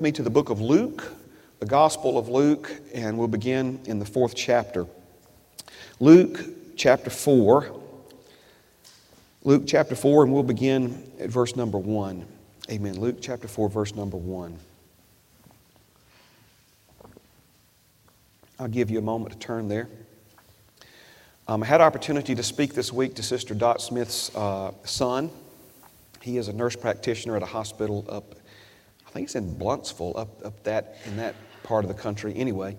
me to the book of Luke, the Gospel of Luke, and we'll begin in the fourth chapter. Luke chapter 4. Luke chapter 4, and we'll begin at verse number 1. Amen. Luke chapter 4, verse number 1. I'll give you a moment to turn there. Um, I had opportunity to speak this week to Sister Dot Smith's uh, son. He is a nurse practitioner at a hospital up I think it's in Blountsville, up, up that, in that part of the country anyway.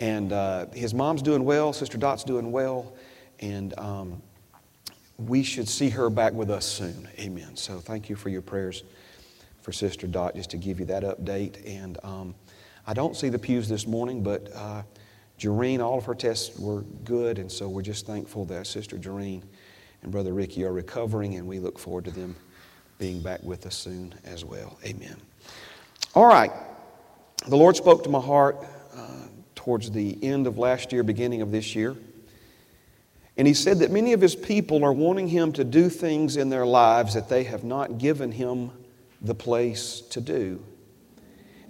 And uh, his mom's doing well, Sister Dot's doing well, and um, we should see her back with us soon. Amen. So thank you for your prayers for Sister Dot, just to give you that update. And um, I don't see the pews this morning, but uh, Jareen, all of her tests were good, and so we're just thankful that Sister Jareen and Brother Ricky are recovering, and we look forward to them being back with us soon as well. Amen. All right. The Lord spoke to my heart uh, towards the end of last year, beginning of this year. And He said that many of His people are wanting Him to do things in their lives that they have not given Him the place to do.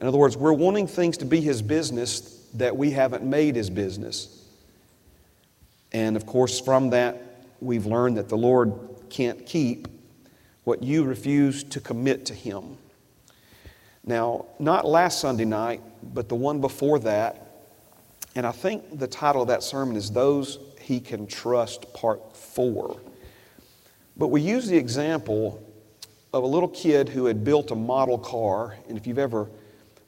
In other words, we're wanting things to be His business that we haven't made His business. And of course, from that, we've learned that the Lord can't keep what you refuse to commit to Him. Now, not last Sunday night, but the one before that, and I think the title of that sermon is Those He Can Trust, Part 4. But we use the example of a little kid who had built a model car, and if you've ever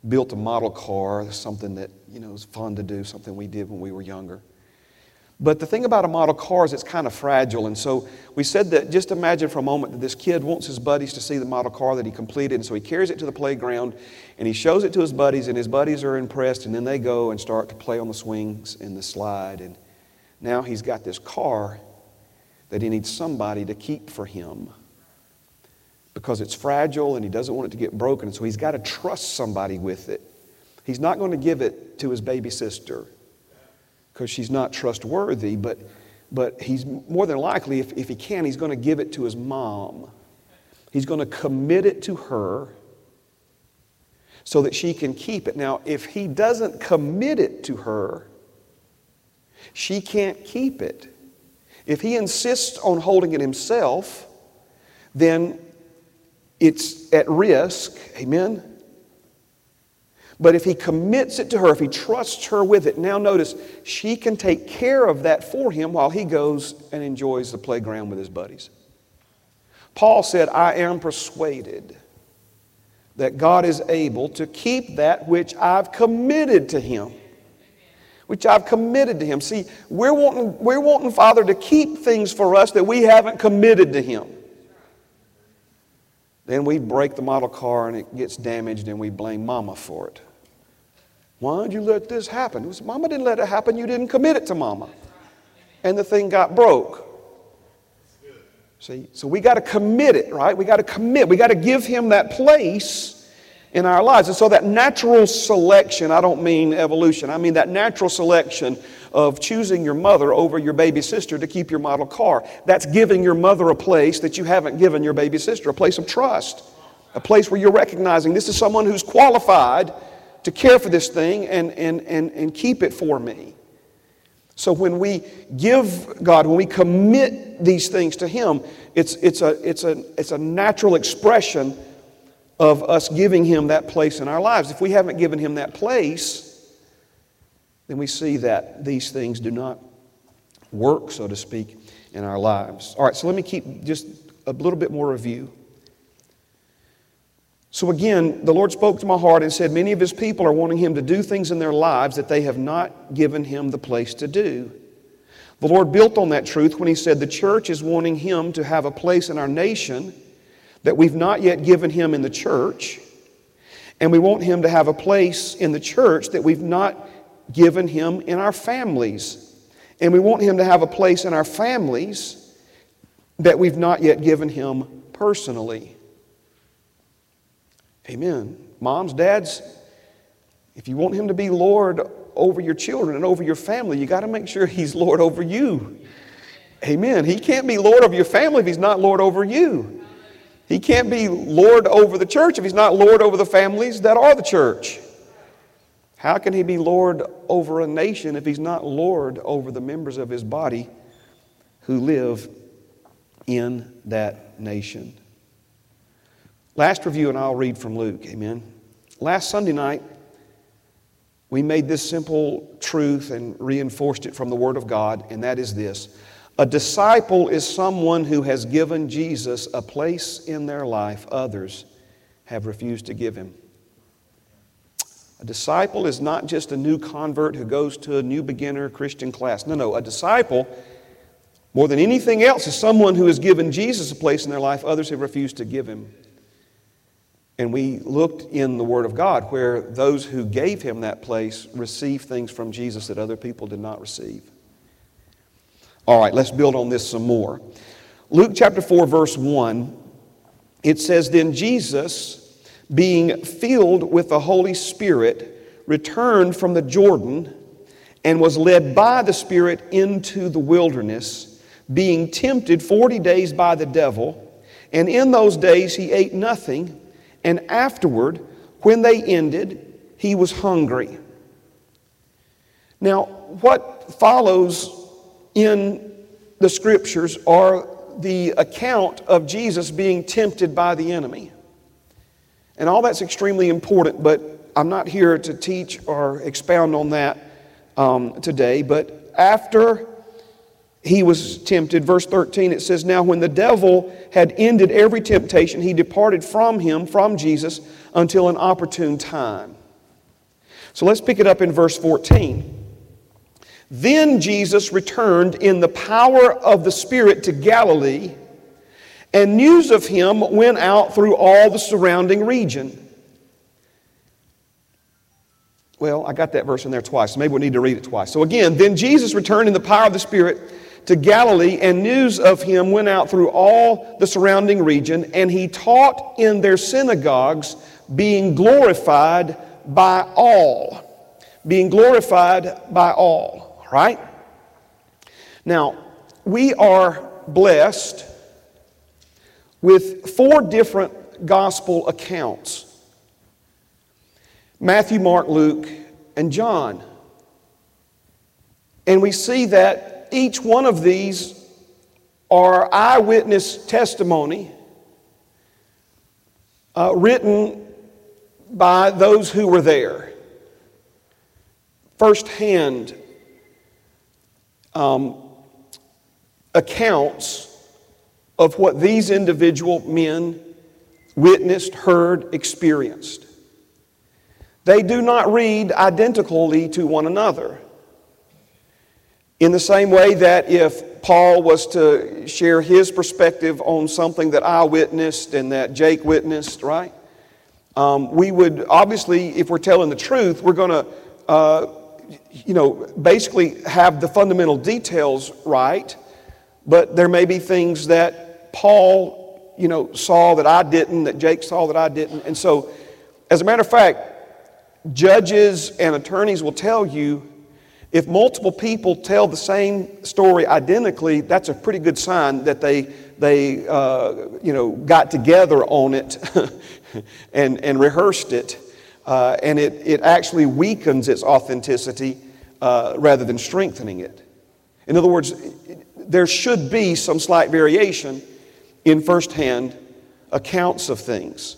built a model car, something that, you know, is fun to do, something we did when we were younger. But the thing about a model car is it's kind of fragile. And so we said that just imagine for a moment that this kid wants his buddies to see the model car that he completed. And so he carries it to the playground and he shows it to his buddies, and his buddies are impressed. And then they go and start to play on the swings and the slide. And now he's got this car that he needs somebody to keep for him because it's fragile and he doesn't want it to get broken. So he's got to trust somebody with it. He's not going to give it to his baby sister because she's not trustworthy, but, but he's more than likely, if, if he can, he's going to give it to his mom. He's going to commit it to her so that she can keep it. Now, if he doesn't commit it to her, she can't keep it. If he insists on holding it himself, then it's at risk. Amen? But if he commits it to her, if he trusts her with it, now notice, she can take care of that for him while he goes and enjoys the playground with his buddies. Paul said, I am persuaded that God is able to keep that which I've committed to him. Which I've committed to him. See, we're wanting, we're wanting Father to keep things for us that we haven't committed to him. Then we break the model car and it gets damaged and we blame Mama for it. Why did you let this happen? Was, Mama didn't let it happen. You didn't commit it to Mama. And the thing got broke. See, so we got to commit it, right? We got to commit. We got to give him that place in our lives. And so that natural selection, I don't mean evolution, I mean that natural selection of choosing your mother over your baby sister to keep your model car. That's giving your mother a place that you haven't given your baby sister, a place of trust, a place where you're recognizing this is someone who's qualified to care for this thing and, and, and, and keep it for me. So when we give God, when we commit these things to Him, it's, it's, a, it's, a, it's a natural expression of us giving Him that place in our lives. If we haven't given Him that place, then we see that these things do not work, so to speak, in our lives. All right, so let me keep just a little bit more review. So again, the Lord spoke to my heart and said, Many of His people are wanting Him to do things in their lives that they have not given Him the place to do. The Lord built on that truth when He said, The church is wanting Him to have a place in our nation that we've not yet given Him in the church. And we want Him to have a place in the church that we've not given Him in our families. And we want Him to have a place in our families that we've not yet given Him personally. Amen. Moms, dads, if you want Him to be Lord over your children and over your family, you got to make sure He's Lord over you. Amen. He can't be Lord over your family if He's not Lord over you. He can't be Lord over the church if he's not Lord over the families that are the church. How can he be Lord over a nation if he's not Lord over the members of his body who live in that nation? Last review, and I'll read from Luke. Amen. Last Sunday night, we made this simple truth and reinforced it from the Word of God, and that is this A disciple is someone who has given Jesus a place in their life others have refused to give him. A disciple is not just a new convert who goes to a new beginner Christian class. No, no. A disciple, more than anything else, is someone who has given Jesus a place in their life others have refused to give him. And we looked in the Word of God where those who gave him that place received things from Jesus that other people did not receive. All right, let's build on this some more. Luke chapter 4, verse 1, it says, Then Jesus being filled with the Holy Spirit, returned from the Jordan and was led by the Spirit into the wilderness, being tempted 40 days by the devil. And in those days he ate nothing, and afterward, when they ended, he was hungry. Now, what follows in the scriptures are the account of Jesus being tempted by the enemy. And all that's extremely important, but I'm not here to teach or expound on that um, today. But after he was tempted, verse 13, it says, Now when the devil had ended every temptation, he departed from him, from Jesus, until an opportune time. So let's pick it up in verse 14. Then Jesus returned in the power of the Spirit to Galilee and news of him went out through all the surrounding region. Well, I got that verse in there twice, so maybe we need to read it twice. So again, then Jesus returned in the power of the Spirit to Galilee, and news of him went out through all the surrounding region, and he taught in their synagogues, being glorified by all. Being glorified by all, right? Now, we are blessed with four different gospel accounts Matthew, Mark, Luke, and John. And we see that each one of these are eyewitness testimony uh, written by those who were there. firsthand um, accounts of what these individual men witnessed, heard, experienced. They do not read identically to one another. In the same way that if Paul was to share his perspective on something that I witnessed and that Jake witnessed, right? Um, we would obviously, if we're telling the truth, we're going to, uh, you know, basically have the fundamental details right, but there may be things that Paul, you know, saw that I didn't, that Jake saw that I didn't. And so, as a matter of fact, judges and attorneys will tell you if multiple people tell the same story identically, that's a pretty good sign that they, they uh, you know, got together on it and, and rehearsed it. Uh, and it, it actually weakens its authenticity uh, rather than strengthening it. In other words, there should be some slight variation in firsthand accounts of things.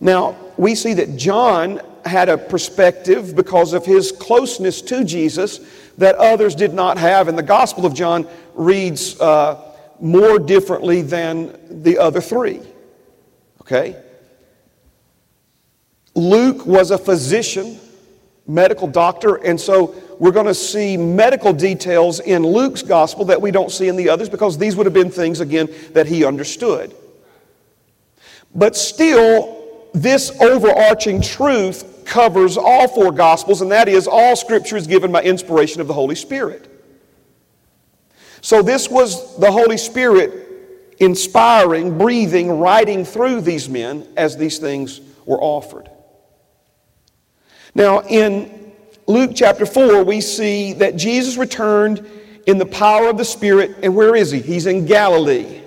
Now, we see that John had a perspective because of his closeness to Jesus that others did not have, and the Gospel of John reads uh, more differently than the other three. Okay? Luke was a physician, medical doctor, and so we're going to see medical details in Luke's gospel that we don't see in the others because these would have been things, again, that he understood. But still, this overarching truth covers all four gospels, and that is all scripture is given by inspiration of the Holy Spirit. So, this was the Holy Spirit inspiring, breathing, writing through these men as these things were offered. Now, in Luke chapter 4, we see that Jesus returned in the power of the Spirit. And where is he? He's in Galilee.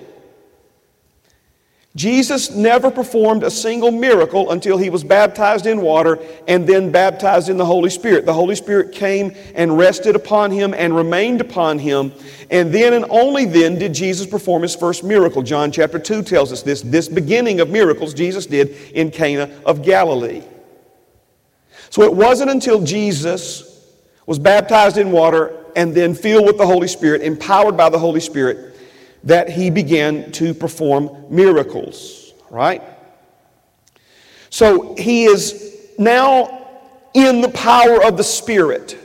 Jesus never performed a single miracle until he was baptized in water and then baptized in the Holy Spirit. The Holy Spirit came and rested upon him and remained upon him. And then and only then did Jesus perform his first miracle. John chapter 2 tells us this. This beginning of miracles Jesus did in Cana of Galilee. So it wasn't until Jesus was baptized in water and then filled with the Holy Spirit, empowered by the Holy Spirit, that he began to perform miracles, right? So he is now in the power of the Spirit.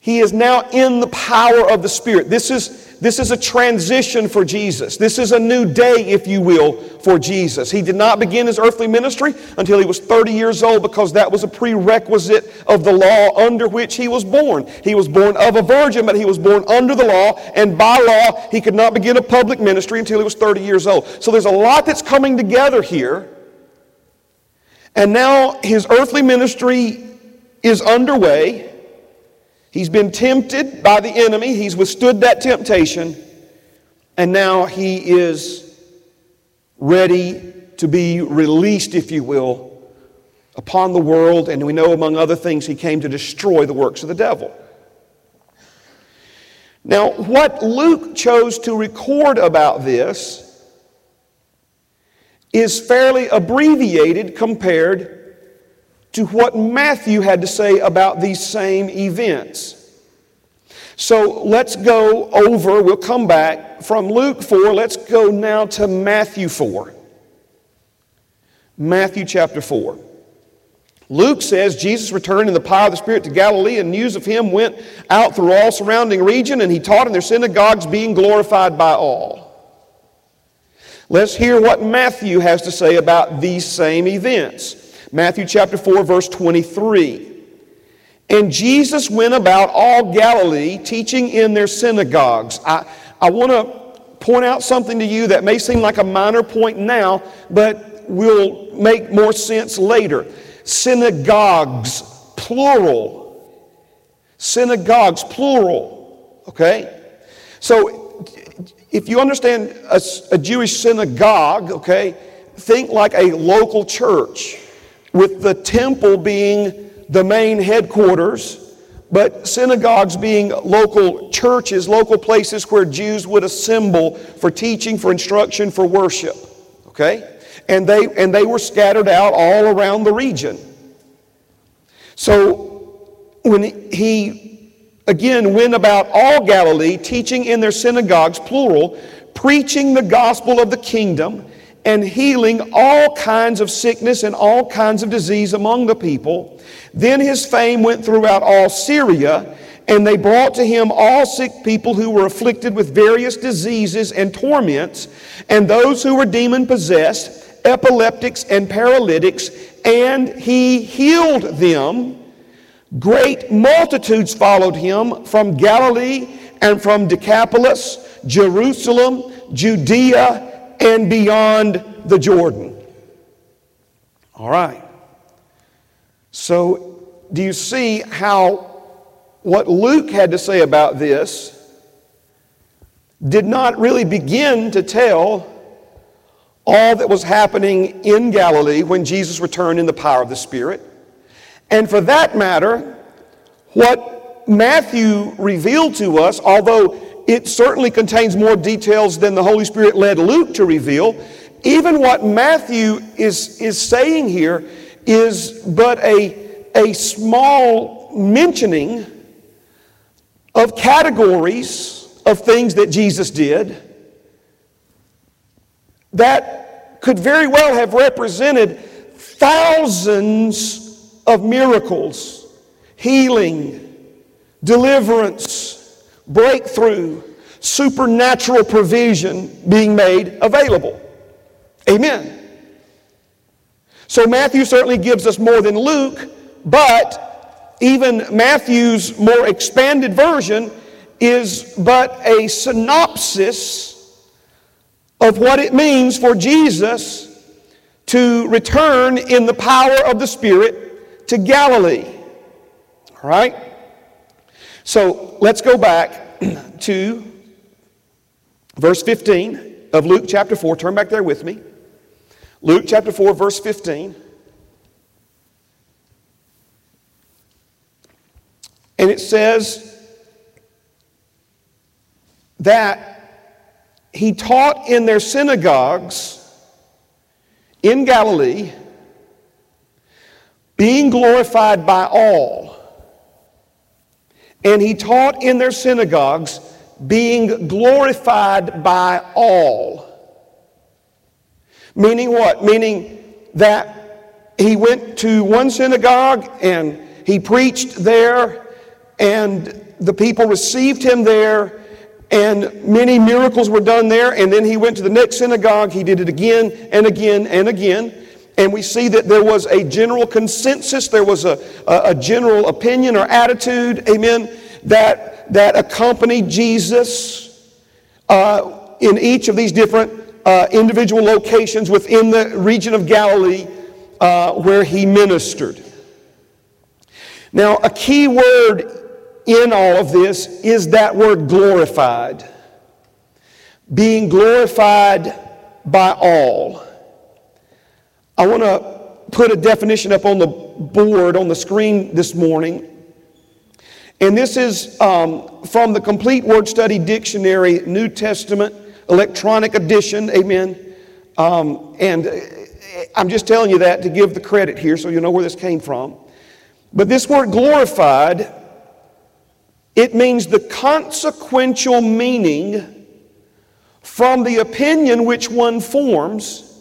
He is now in the power of the Spirit. This is, this is a transition for Jesus. This is a new day, if you will, for Jesus. He did not begin his earthly ministry until he was 30 years old because that was a prerequisite of the law under which he was born. He was born of a virgin, but he was born under the law, and by law, he could not begin a public ministry until he was 30 years old. So there's a lot that's coming together here. And now his earthly ministry is underway. He's been tempted by the enemy, he's withstood that temptation, and now he is ready to be released, if you will, upon the world. And we know, among other things, he came to destroy the works of the devil. Now, what Luke chose to record about this is fairly abbreviated compared to what Matthew had to say about these same events. So let's go over, we'll come back from Luke 4, let's go now to Matthew 4. Matthew chapter 4. Luke says Jesus returned in the power of the Spirit to Galilee, and news of him went out through all surrounding region, and he taught in their synagogues, being glorified by all. Let's hear what Matthew has to say about these same events. Matthew chapter 4, verse 23. And Jesus went about all Galilee, teaching in their synagogues. I, I want to point out something to you that may seem like a minor point now, but will make more sense later. Synagogues, plural. Synagogues, plural. Okay? So, if you understand a, a Jewish synagogue, okay, think like a local church with the temple being the main headquarters, but synagogues being local churches, local places where Jews would assemble for teaching, for instruction, for worship. Okay? And they, and they were scattered out all around the region. So when he again went about all Galilee, teaching in their synagogues, plural, preaching the gospel of the kingdom and healing all kinds of sickness and all kinds of disease among the people. Then his fame went throughout all Syria, and they brought to him all sick people who were afflicted with various diseases and torments, and those who were demon possessed, epileptics, and paralytics, and he healed them. Great multitudes followed him from Galilee and from Decapolis, Jerusalem, Judea, and beyond the Jordan. All right. So, do you see how what Luke had to say about this did not really begin to tell all that was happening in Galilee when Jesus returned in the power of the Spirit? And for that matter, what Matthew revealed to us, although it certainly contains more details than the Holy Spirit led Luke to reveal. Even what Matthew is, is saying here is but a, a small mentioning of categories of things that Jesus did that could very well have represented thousands of miracles, healing, deliverance, breakthrough, supernatural provision being made available. Amen. So Matthew certainly gives us more than Luke, but even Matthew's more expanded version is but a synopsis of what it means for Jesus to return in the power of the Spirit to Galilee. All right? So let's go back to verse 15. of Luke chapter 4. Turn back there with me. Luke chapter 4, verse 15. And it says that he taught in their synagogues in Galilee, being glorified by all. And he taught in their synagogues, being glorified by all. Meaning what? Meaning that he went to one synagogue and he preached there, and the people received him there, and many miracles were done there. And then he went to the next synagogue, he did it again and again and again. And we see that there was a general consensus, there was a, a, a general opinion or attitude, amen, that, that accompanied Jesus uh, in each of these different uh, individual locations within the region of Galilee uh, where he ministered. Now, a key word in all of this is that word glorified. Being glorified by all. I want to put a definition up on the board on the screen this morning. And this is um, from the Complete Word Study Dictionary, New Testament, electronic edition. Amen. Um, and uh, I'm just telling you that to give the credit here so you know where this came from. But this word glorified it means the consequential meaning from the opinion which one forms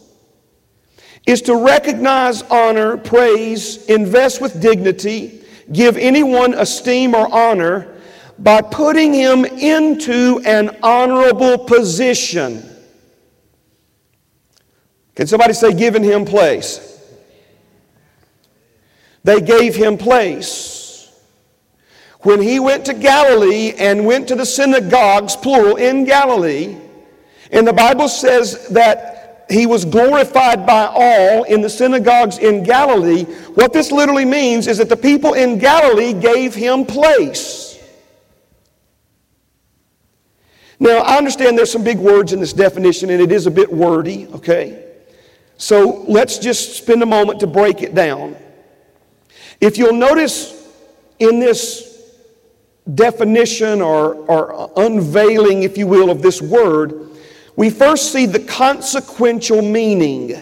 is to recognize, honor, praise, invest with dignity, give anyone esteem or honor by putting him into an honorable position. Can somebody say, giving him place? They gave him place when he went to Galilee and went to the synagogues, plural, in Galilee, and the Bible says that he was glorified by all in the synagogues in Galilee, what this literally means is that the people in Galilee gave him place. Now, I understand there's some big words in this definition, and it is a bit wordy, okay? So let's just spend a moment to break it down. If you'll notice in this definition or, or unveiling, if you will, of this word, we first see the consequential meaning.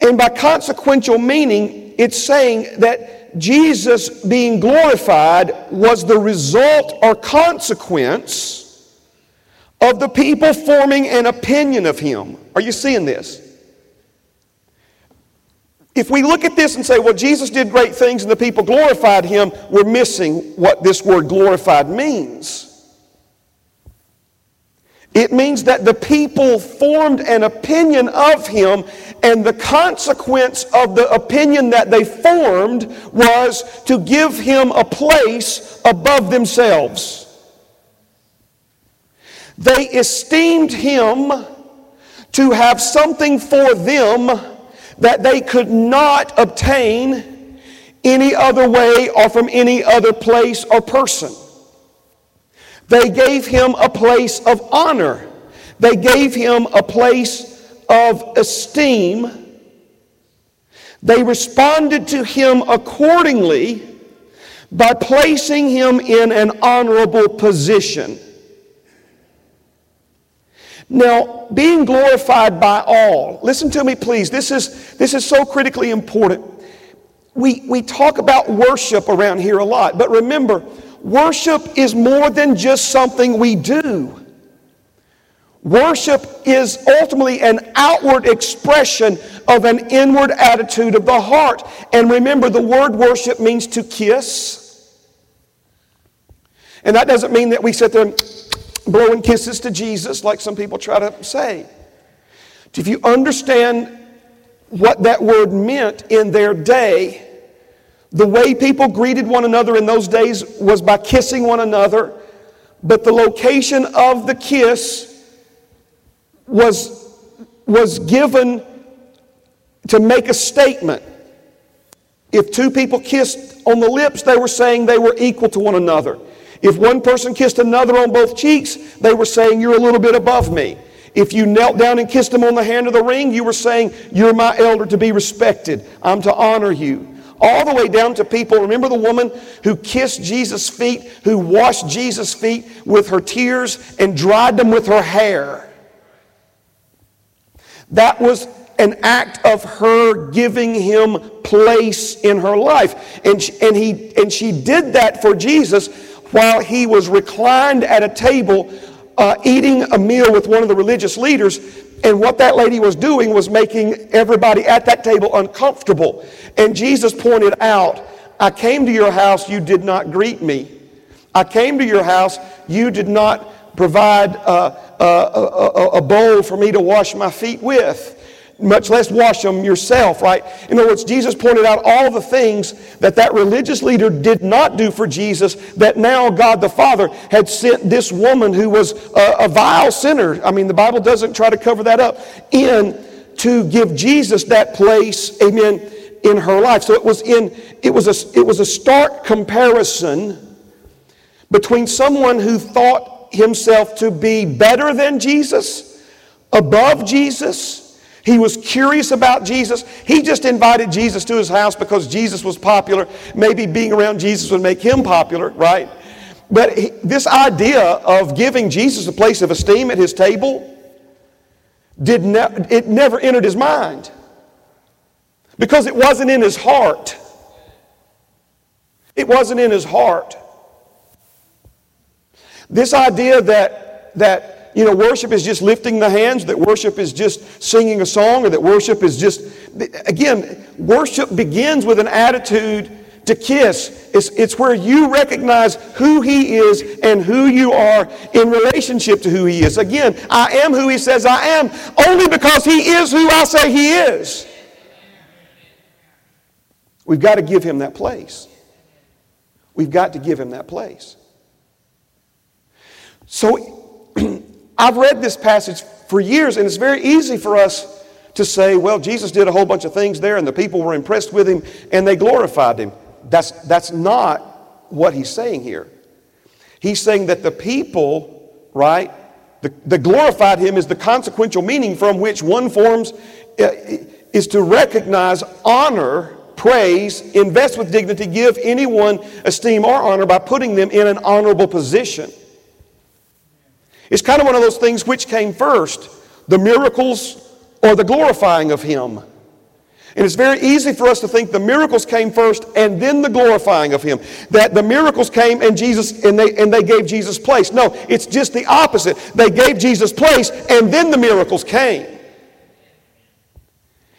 And by consequential meaning, it's saying that Jesus being glorified was the result or consequence of the people forming an opinion of him. Are you seeing this? If we look at this and say, well, Jesus did great things and the people glorified him, we're missing what this word glorified means. It means that the people formed an opinion of him, and the consequence of the opinion that they formed was to give him a place above themselves. They esteemed him to have something for them that they could not obtain any other way or from any other place or person. They gave him a place of honor. They gave him a place of esteem. They responded to him accordingly by placing him in an honorable position. Now, being glorified by all, listen to me, please. This is, this is so critically important. We, we talk about worship around here a lot, but remember, worship is more than just something we do. Worship is ultimately an outward expression of an inward attitude of the heart. And remember, the word worship means to kiss. And that doesn't mean that we sit there and blowing kisses to Jesus, like some people try to say. If you understand what that word meant in their day, the way people greeted one another in those days was by kissing one another, but the location of the kiss was, was given to make a statement. If two people kissed on the lips, they were saying they were equal to one another. If one person kissed another on both cheeks, they were saying, You're a little bit above me. If you knelt down and kissed him on the hand of the ring, you were saying, You're my elder to be respected. I'm to honor you. All the way down to people. Remember the woman who kissed Jesus' feet, who washed Jesus' feet with her tears and dried them with her hair. That was an act of her giving him place in her life. And she, and, he, and she did that for Jesus while he was reclined at a table uh, eating a meal with one of the religious leaders. And what that lady was doing was making everybody at that table uncomfortable. And Jesus pointed out, I came to your house, you did not greet me. I came to your house, you did not provide uh, a, a, a bowl for me to wash my feet with much less wash them yourself, right? In other words, Jesus pointed out all the things that that religious leader did not do for Jesus, that now God the Father had sent this woman who was a, a vile sinner. I mean, the Bible doesn't try to cover that up, in to give Jesus that place, amen, in her life. So it was in, it was a, it was a stark comparison between someone who thought himself to be better than Jesus, above Jesus, he was curious about Jesus. He just invited Jesus to his house because Jesus was popular. Maybe being around Jesus would make him popular, right? But he, this idea of giving Jesus a place of esteem at his table did ne- it never entered his mind because it wasn't in his heart. It wasn't in his heart. This idea that that you know, worship is just lifting the hands, that worship is just singing a song, or that worship is just, again, worship begins with an attitude to kiss. It's, it's where you recognize who He is and who you are in relationship to who He is. Again, I am who He says I am only because He is who I say He is. We've got to give Him that place. We've got to give Him that place. So, I've read this passage for years, and it's very easy for us to say, well, Jesus did a whole bunch of things there, and the people were impressed with him, and they glorified him. That's, that's not what he's saying here. He's saying that the people, right, the, the glorified him is the consequential meaning from which one forms uh, is to recognize, honor, praise, invest with dignity, give anyone esteem or honor by putting them in an honorable position. It's kind of one of those things which came first the miracles or the glorifying of Him. And it's very easy for us to think the miracles came first and then the glorifying of Him. That the miracles came and Jesus and they and they gave Jesus place. No, it's just the opposite. They gave Jesus place and then the miracles came. He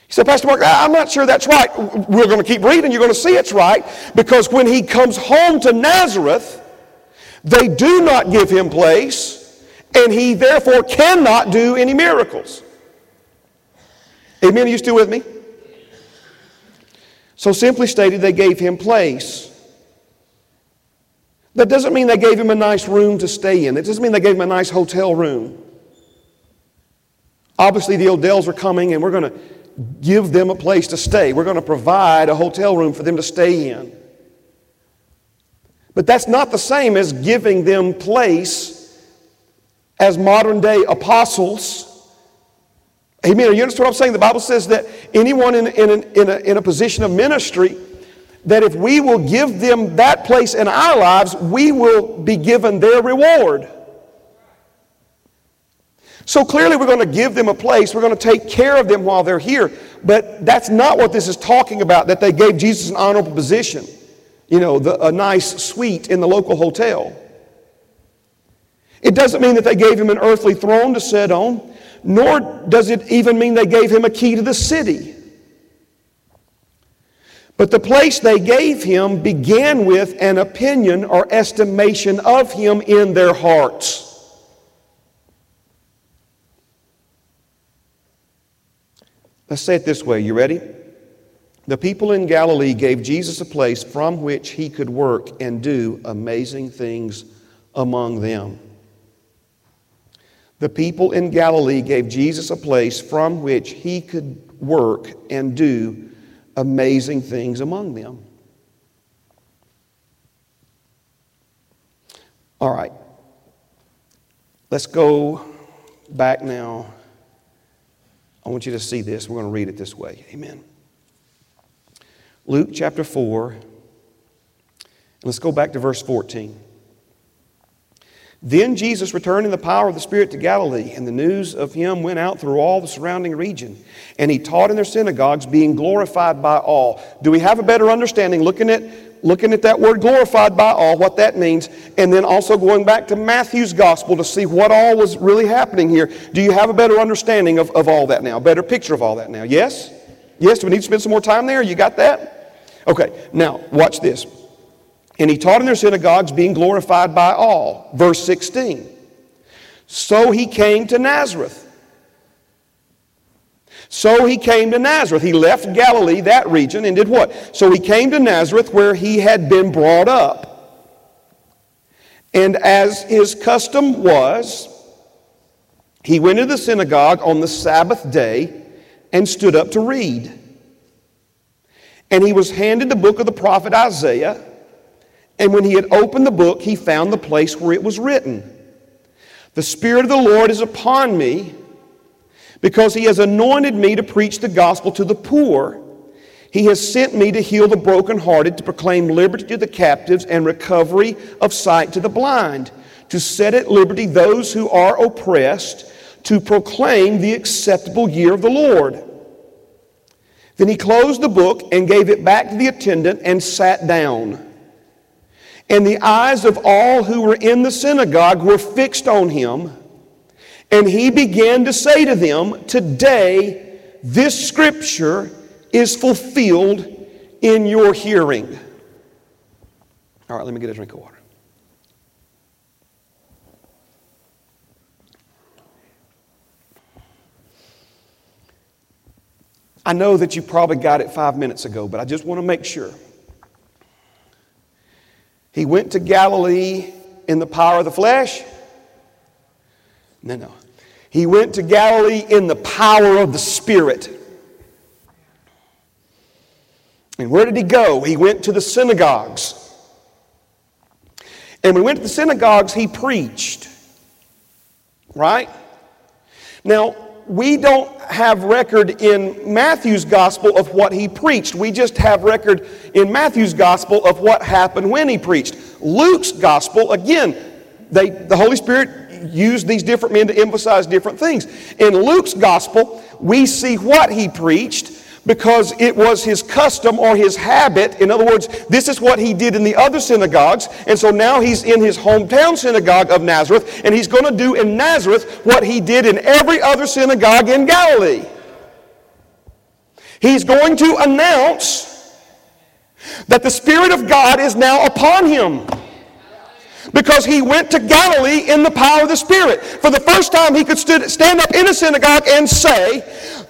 said, Pastor Mark, I'm not sure that's right. We're going to keep reading. You're going to see it's right. Because when he comes home to Nazareth, they do not give him place and he therefore cannot do any miracles. Amen. Are you still with me? So, simply stated, they gave him place. That doesn't mean they gave him a nice room to stay in. It doesn't mean they gave him a nice hotel room. Obviously, the Odells are coming, and we're going to give them a place to stay. We're going to provide a hotel room for them to stay in. But that's not the same as giving them place as modern day apostles. Amen. You understand what I'm saying? The Bible says that anyone in, in, in, a, in a position of ministry, that if we will give them that place in our lives, we will be given their reward. So clearly, we're going to give them a place. We're going to take care of them while they're here. But that's not what this is talking about, that they gave Jesus an honorable position, you know, the, a nice suite in the local hotel. It doesn't mean that they gave him an earthly throne to sit on, nor does it even mean they gave him a key to the city. But the place they gave him began with an opinion or estimation of him in their hearts. Let's say it this way. You ready? The people in Galilee gave Jesus a place from which he could work and do amazing things among them. The people in Galilee gave Jesus a place from which he could work and do amazing things among them. All right. Let's go back now. I want you to see this. We're going to read it this way. Amen. Luke chapter 4. Let's go back to verse 14. Then Jesus returned in the power of the Spirit to Galilee, and the news of him went out through all the surrounding region. And he taught in their synagogues, being glorified by all. Do we have a better understanding looking at, looking at that word glorified by all, what that means, and then also going back to Matthew's gospel to see what all was really happening here? Do you have a better understanding of, of all that now? A better picture of all that now? Yes? Yes? Do we need to spend some more time there? You got that? Okay, now watch this. And he taught in their synagogues, being glorified by all. Verse 16. So he came to Nazareth. So he came to Nazareth. He left Galilee, that region, and did what? So he came to Nazareth where he had been brought up. And as his custom was, he went to the synagogue on the Sabbath day and stood up to read. And he was handed the book of the prophet Isaiah. And when he had opened the book, he found the place where it was written The Spirit of the Lord is upon me, because he has anointed me to preach the gospel to the poor. He has sent me to heal the brokenhearted, to proclaim liberty to the captives and recovery of sight to the blind, to set at liberty those who are oppressed, to proclaim the acceptable year of the Lord. Then he closed the book and gave it back to the attendant and sat down. And the eyes of all who were in the synagogue were fixed on him. And he began to say to them, Today this scripture is fulfilled in your hearing. All right, let me get a drink of water. I know that you probably got it five minutes ago, but I just want to make sure. He went to Galilee in the power of the flesh? No, no. He went to Galilee in the power of the Spirit. And where did he go? He went to the synagogues. And when he went to the synagogues, he preached. Right? Now, we don't have record in Matthew's gospel of what he preached. We just have record in Matthew's gospel of what happened when he preached. Luke's gospel, again, they, the Holy Spirit used these different men to emphasize different things. In Luke's gospel, we see what he preached because it was his custom or his habit. In other words, this is what he did in the other synagogues. And so now he's in his hometown synagogue of Nazareth, and he's going to do in Nazareth what he did in every other synagogue in Galilee. He's going to announce that the Spirit of God is now upon him because he went to Galilee in the power of the Spirit. For the first time, he could stand up in a synagogue and say,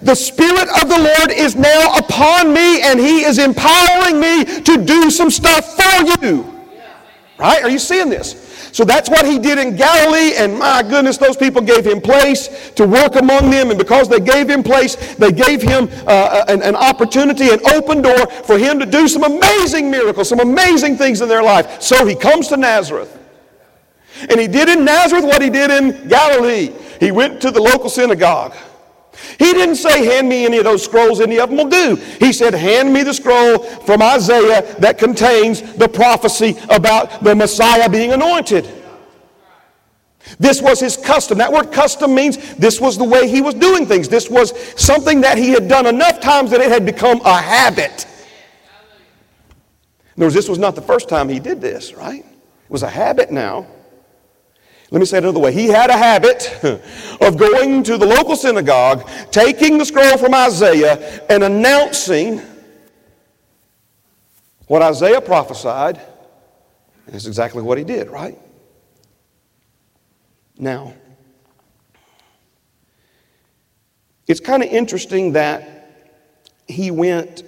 The Spirit of the Lord is now upon me, and he is empowering me to do some stuff for you. Right? Are you seeing this? So that's what he did in Galilee, and my goodness, those people gave him place to work among them, and because they gave him place, they gave him uh, an, an opportunity, an open door for him to do some amazing miracles, some amazing things in their life. So he comes to Nazareth. And he did in Nazareth what he did in Galilee. He went to the local synagogue. He didn't say, Hand me any of those scrolls, any of them will do. He said, Hand me the scroll from Isaiah that contains the prophecy about the Messiah being anointed. This was his custom. That word custom means this was the way he was doing things. This was something that he had done enough times that it had become a habit. In other words, this was not the first time he did this, right? It was a habit now. Let me say it another way. He had a habit of going to the local synagogue, taking the scroll from Isaiah, and announcing what Isaiah prophesied. And it's exactly what he did, right? Now, it's kind of interesting that he went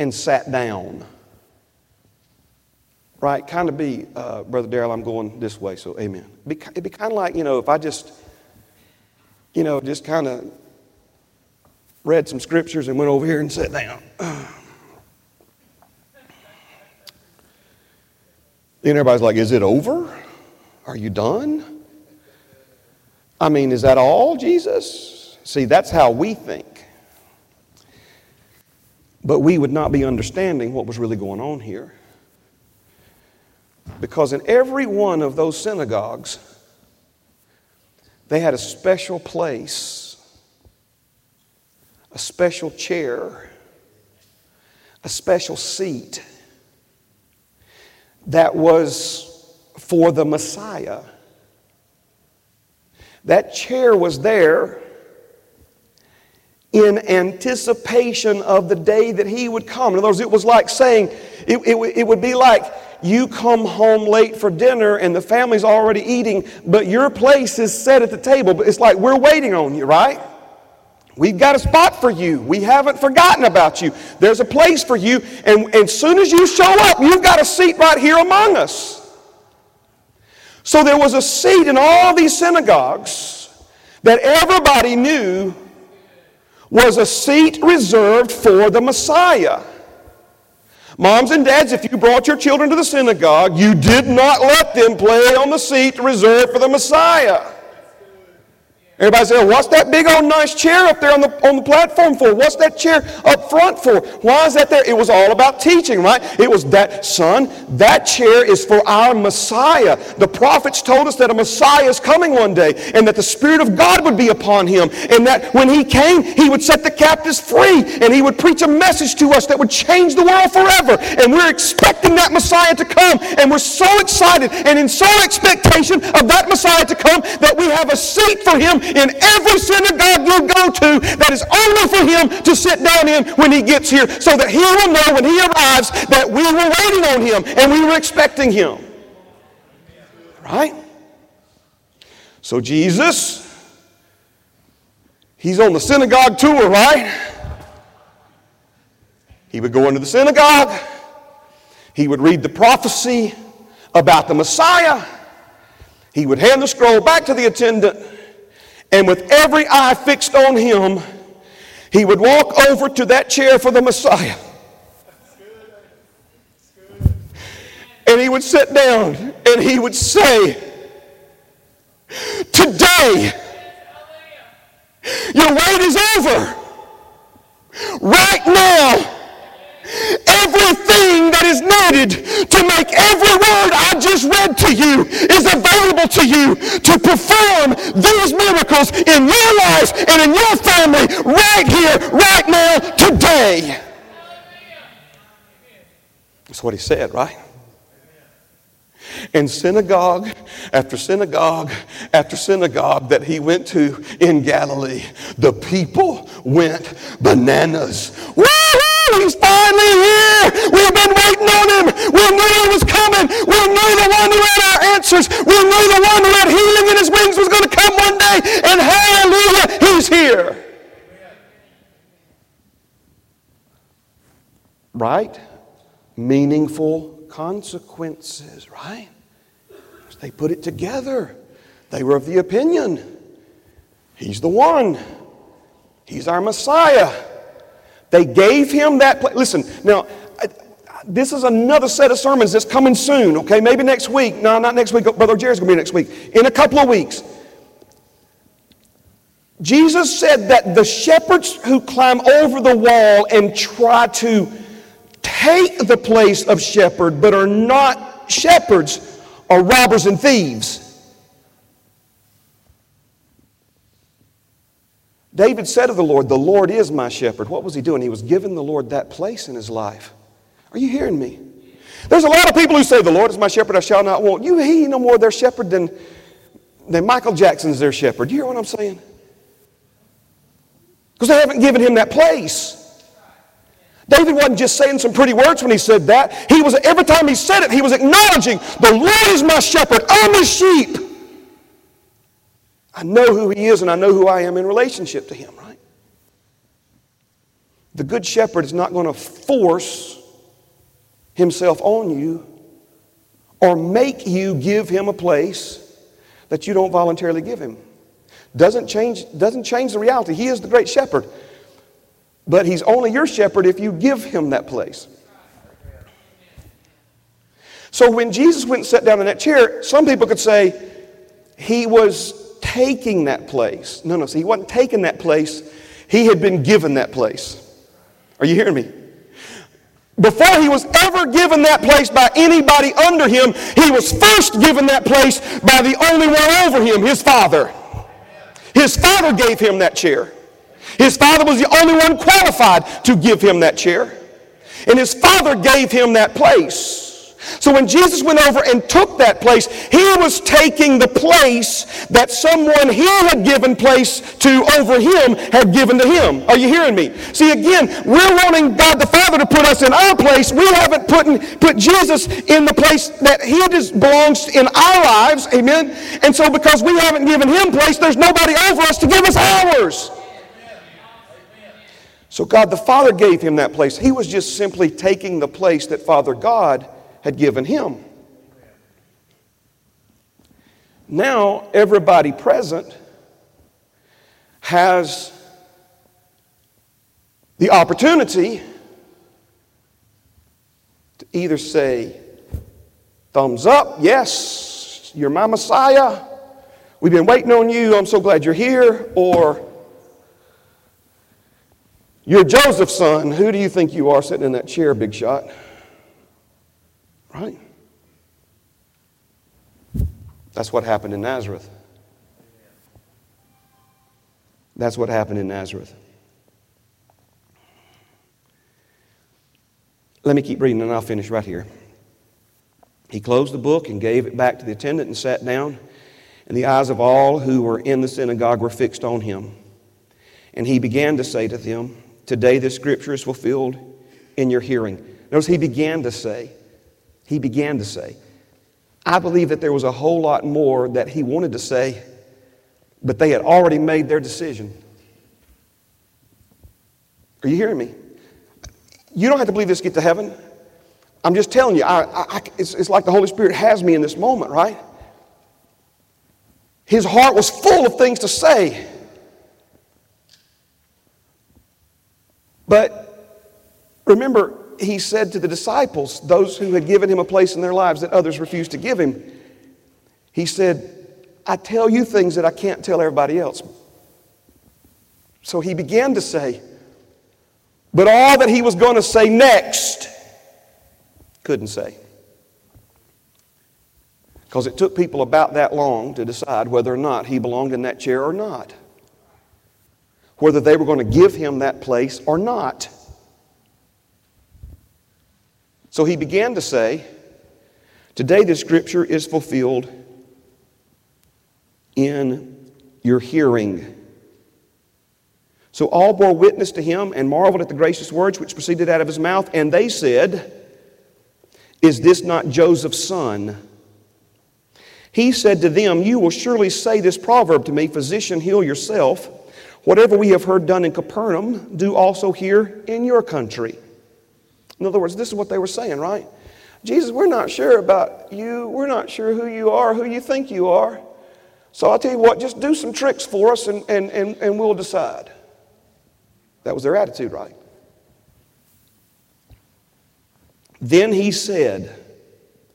and sat down right? Kind of be, uh, Brother Darrell, I'm going this way, so amen. It'd be, kind of like, you know, if I just, you know, just kind of read some scriptures and went over here and sat down. Then everybody's like, is it over? Are you done? I mean, is that all, Jesus? See, that's how we think. But we would not be understanding what was really going on here. Because in every one of those synagogues, they had a special place, a special chair, a special seat that was for the Messiah. That chair was there in anticipation of the day that he would come. In other words, it was like saying, it, it, it, would be like you come home late for dinner and the family's already eating, but your place is set at the table. But it's like we're waiting on you, right? We've got a spot for you. We haven't forgotten about you. There's a place for you. And as soon as you show up, you've got a seat right here among us. So there was a seat in all these synagogues that everybody knew was a seat reserved for the Messiah. Moms and dads, if you brought your children to the synagogue, you did not let them play on the seat reserved for the Messiah. Everybody say, what's that big old nice chair up there on the, on the platform for? What's that chair up front for? Why is that there? It was all about teaching, right? It was that, son, that chair is for our Messiah. The prophets told us that a Messiah is coming one day and that the Spirit of God would be upon him and that when he came, he would set the captives free and he would preach a message to us that would change the world forever. And we're expecting that Messiah to come and we're so excited and in so expectation of that Messiah to come that we have a seat for him in every synagogue you go to that is only for him to sit down in when he gets here so that he will know when he arrives that we were waiting on him and we were expecting him. Right? So Jesus, he's on the synagogue tour, right? He would go into the synagogue. He would read the prophecy about the Messiah. He would hand the scroll back to the attendant and with every eye fixed on him, he would walk over to that chair for the Messiah. And he would sit down and he would say, Today, your wait is over. Right now, Everything that is needed to make every word I just read to you is available to you to perform these miracles in your lives and in your family right here, right now, today. That's what he said, right? And synagogue after synagogue after synagogue that he went to in Galilee, the people went bananas. Woo-hoo! He's finally here. We've been waiting on him. We knew he was coming. We knew the one who had our answers. We knew the one who had healing in his wings was going to come one day. And hallelujah, he's here. Right? Meaningful consequences, right? They put it together. They were of the opinion He's the one, He's our Messiah. They gave him that place. Listen, now, this is another set of sermons that's coming soon, okay? Maybe next week. No, not next week. Brother Jerry's going to be next week. In a couple of weeks. Jesus said that the shepherds who climb over the wall and try to take the place of shepherd but are not shepherds are robbers and thieves. David said of the Lord, The Lord is my shepherd. What was he doing? He was giving the Lord that place in his life. Are you hearing me? There's a lot of people who say, The Lord is my shepherd, I shall not want. You, he no more their shepherd than, than Michael Jackson's their shepherd. You hear what I'm saying? Because they haven't given him that place. David wasn't just saying some pretty words when he said that. He was every time he said it, he was acknowledging, "The Lord is my shepherd. I'm his sheep. I know who he is and I know who I am in relationship to him." Right? The good shepherd is not going to force himself on you or make you give him a place that you don't voluntarily give him. Doesn't change, doesn't change the reality. He is the great shepherd. But he's only your shepherd if you give him that place. So when Jesus went and sat down in that chair, some people could say he was taking that place. No, no, see, he wasn't taking that place. He had been given that place. Are you hearing me? Before he was ever given that place by anybody under him, he was first given that place by the only one over him, his father. His father gave him that chair. His father was the only one qualified to give him that chair. And his father gave him that place. So when Jesus went over and took that place, he was taking the place that someone he had given place to over him had given to him. Are you hearing me? See, again, we're wanting God the Father to put us in our place. We haven't put, in, put Jesus in the place that he just belongs in our lives. Amen? And so because we haven't given him place, there's nobody over us to give us ours. So God the Father gave him that place. He was just simply taking the place that Father God had given him. Now, everybody present has the opportunity to either say, thumbs up, yes, you're my Messiah. We've been waiting on you. I'm so glad you're here. Or, you're Joseph's son. Who do you think you are sitting in that chair, big shot? Right? That's what happened in Nazareth. That's what happened in Nazareth. Let me keep reading and I'll finish right here. He closed the book and gave it back to the attendant and sat down, and the eyes of all who were in the synagogue were fixed on him. And he began to say to them, Today this scripture is fulfilled in your hearing. Notice he began to say, he began to say. I believe that there was a whole lot more that he wanted to say, but they had already made their decision. Are you hearing me? You don't have to believe this to get to heaven. I'm just telling you, I, I, it's, it's like the Holy Spirit has me in this moment, right? His heart was full of things to say. But remember, he said to the disciples, those who had given him a place in their lives that others refused to give him, he said, I tell you things that I can't tell everybody else. So he began to say, but all that he was going to say next, couldn't say. Because it took people about that long to decide whether or not he belonged in that chair or not. Whether they were going to give him that place or not. So he began to say, Today the scripture is fulfilled in your hearing. So all bore witness to him and marveled at the gracious words which proceeded out of his mouth. And they said, Is this not Joseph's son? He said to them, You will surely say this proverb to me, Physician, heal yourself. Whatever we have heard done in Capernaum, do also here in your country. In other words, this is what they were saying, right? Jesus, we're not sure about you. We're not sure who you are, who you think you are. So I'll tell you what, just do some tricks for us and, and, and, and we'll decide. That was their attitude, right? Then he said,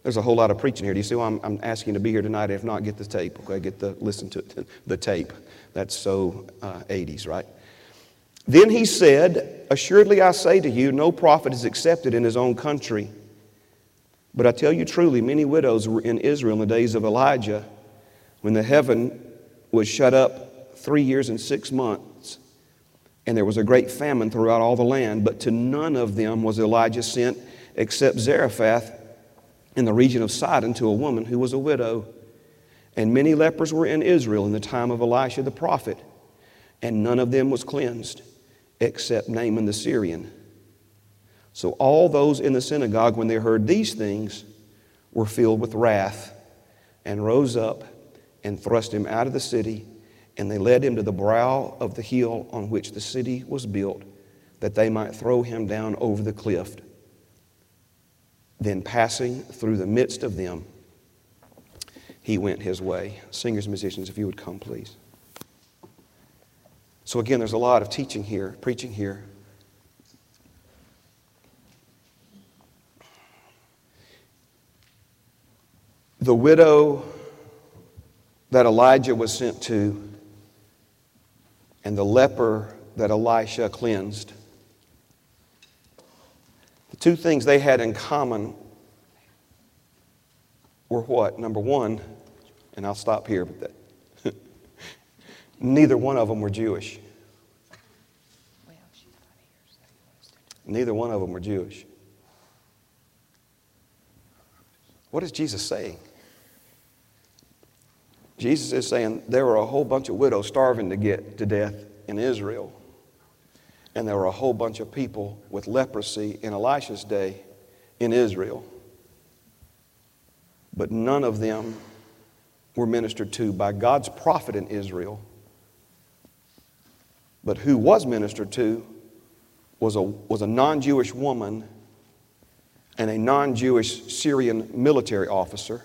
there's a whole lot of preaching here. Do you see why I'm, I'm asking to be here tonight? If not, get the tape, okay? Get the, listen to it, the tape. That's so uh, 80s, right? Then he said, Assuredly I say to you, no prophet is accepted in his own country. But I tell you truly, many widows were in Israel in the days of Elijah when the heaven was shut up three years and six months, and there was a great famine throughout all the land. But to none of them was Elijah sent except Zarephath in the region of Sidon to a woman who was a widow. And many lepers were in Israel in the time of Elisha the prophet, and none of them was cleansed except Naaman the Syrian. So all those in the synagogue, when they heard these things, were filled with wrath and rose up and thrust him out of the city. And they led him to the brow of the hill on which the city was built, that they might throw him down over the cliff. Then, passing through the midst of them, he went his way. Singers, musicians, if you would come, please. So, again, there's a lot of teaching here, preaching here. The widow that Elijah was sent to and the leper that Elisha cleansed, the two things they had in common were what? Number one, and I'll stop here, but that, neither one of them were Jewish. Neither one of them were Jewish. What is Jesus saying? Jesus is saying there were a whole bunch of widows starving to get to death in Israel. And there were a whole bunch of people with leprosy in Elisha's day in Israel. But none of them were ministered to by God's prophet in Israel. But who was ministered to was a, was a non Jewish woman and a non Jewish Syrian military officer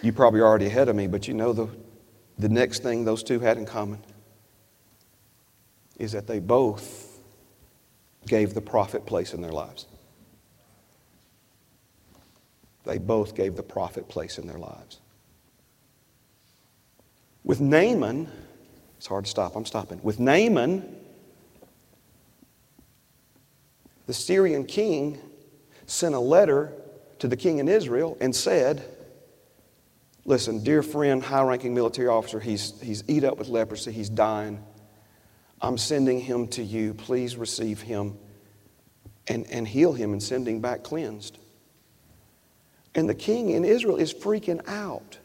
You probably already ahead of me, but you know the, the next thing those two had in common is that they both gave the prophet place in their lives. They both gave the prophet place in their lives. With Naaman, it's hard to stop, I'm stopping. With Naaman, the Syrian king sent a letter to the king in Israel and said, Listen, dear friend, high ranking military officer, he's, he's eat up with leprosy, he's dying. I'm sending him to you. Please receive him and, and heal him and send him back cleansed. And the king in Israel is freaking out.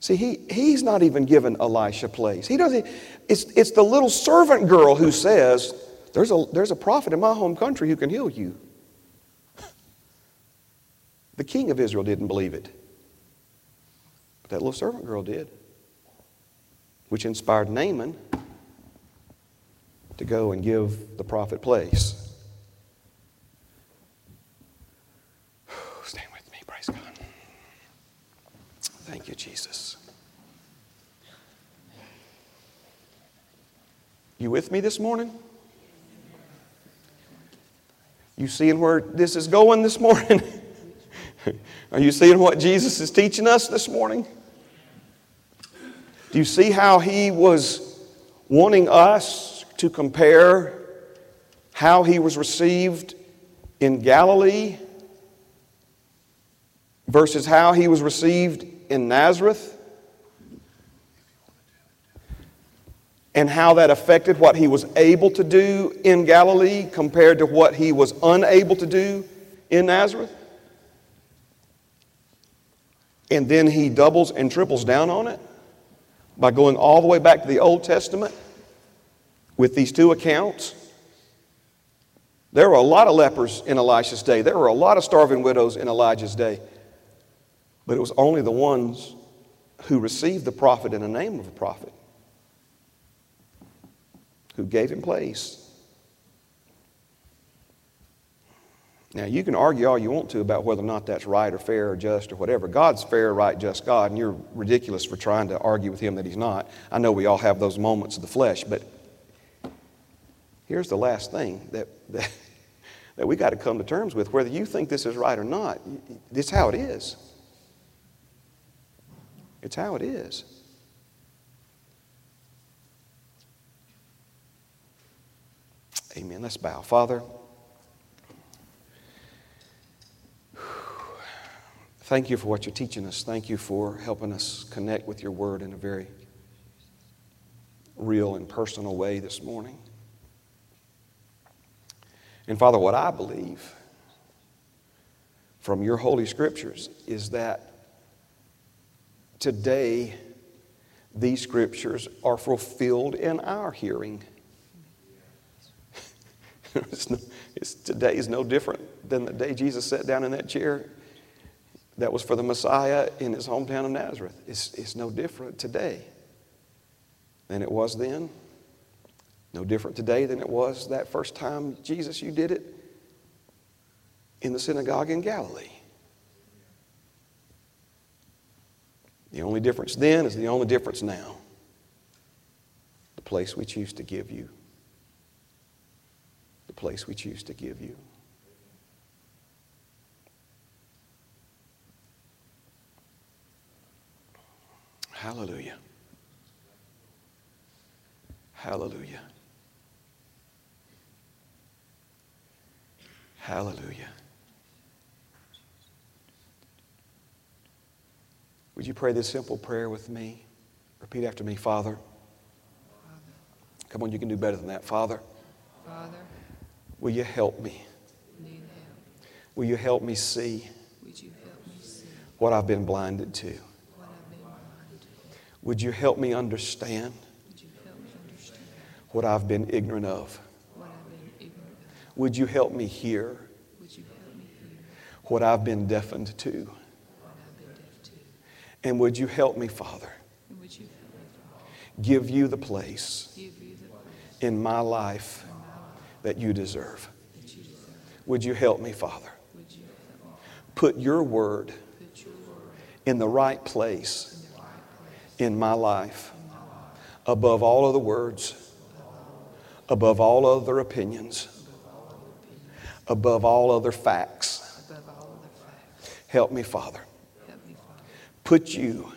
See, he, he's not even given Elisha place. He doesn't, it's, it's the little servant girl who says, there's a, there's a prophet in my home country who can heal you. The king of Israel didn't believe it. But that little servant girl did, which inspired Naaman to go and give the prophet place. With me, praise God. Thank you, Jesus. You with me this morning? You seeing where this is going this morning? Are you seeing what Jesus is teaching us this morning? Do you see how he was wanting us to compare how he was received in Galilee versus how he was received in Nazareth? And how that affected what he was able to do in Galilee compared to what he was unable to do in Nazareth? And then he doubles and triples down on it? by going all the way back to the Old Testament with these two accounts. There were a lot of lepers in Elisha's day. There were a lot of starving widows in Elijah's day. But it was only the ones who received the prophet in the name of a prophet who gave him place. Now, you can argue all you want to about whether or not that's right or fair or just or whatever. God's fair, right, just God, and you're ridiculous for trying to argue with Him that He's not. I know we all have those moments of the flesh, but here's the last thing that, that, that we got to come to terms with. Whether you think this is right or not, it's how it is. It's how it is. Amen. Let's bow. Father, Thank you for what you're teaching us. Thank you for helping us connect with your word in a very real and personal way this morning. And Father, what I believe from your holy scriptures is that today these scriptures are fulfilled in our hearing. it's no, it's, today is no different than the day Jesus sat down in that chair that was for the Messiah in his hometown of Nazareth. It's, it's no different today than it was then. No different today than it was that first time, Jesus, you did it in the synagogue in Galilee. The only difference then is the only difference now. The place we choose to give you place we choose to give you. Hallelujah. Hallelujah. Hallelujah. Would you pray this simple prayer with me? Repeat after me, Father. Father. Come on, you can do better than that. Father. Father will you help me? Will you help me see what I've been blinded to? Would you help me understand what I've been ignorant of? Would you help me hear what I've been deafened to? And would you help me, Father, give you the place in my life that you deserve? Would you help me, Father? Put your word in the right place in my life above all other words, above all other opinions, above all other facts. Help me, Father. Put you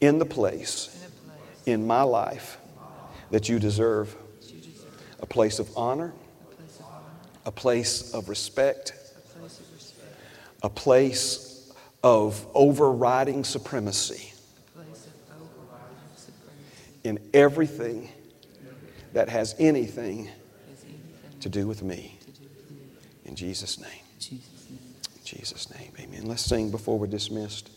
in the place in my life that you deserve, a place of honor, a place of honor, a place of respect, a place of respect, a place of overriding supremacy a place of overriding supremacy. in everything that has anything to do with me. to do with me. In Jesus' name. In Jesus' name. In Jesus' name. Amen. Let's sing before we're dismissed.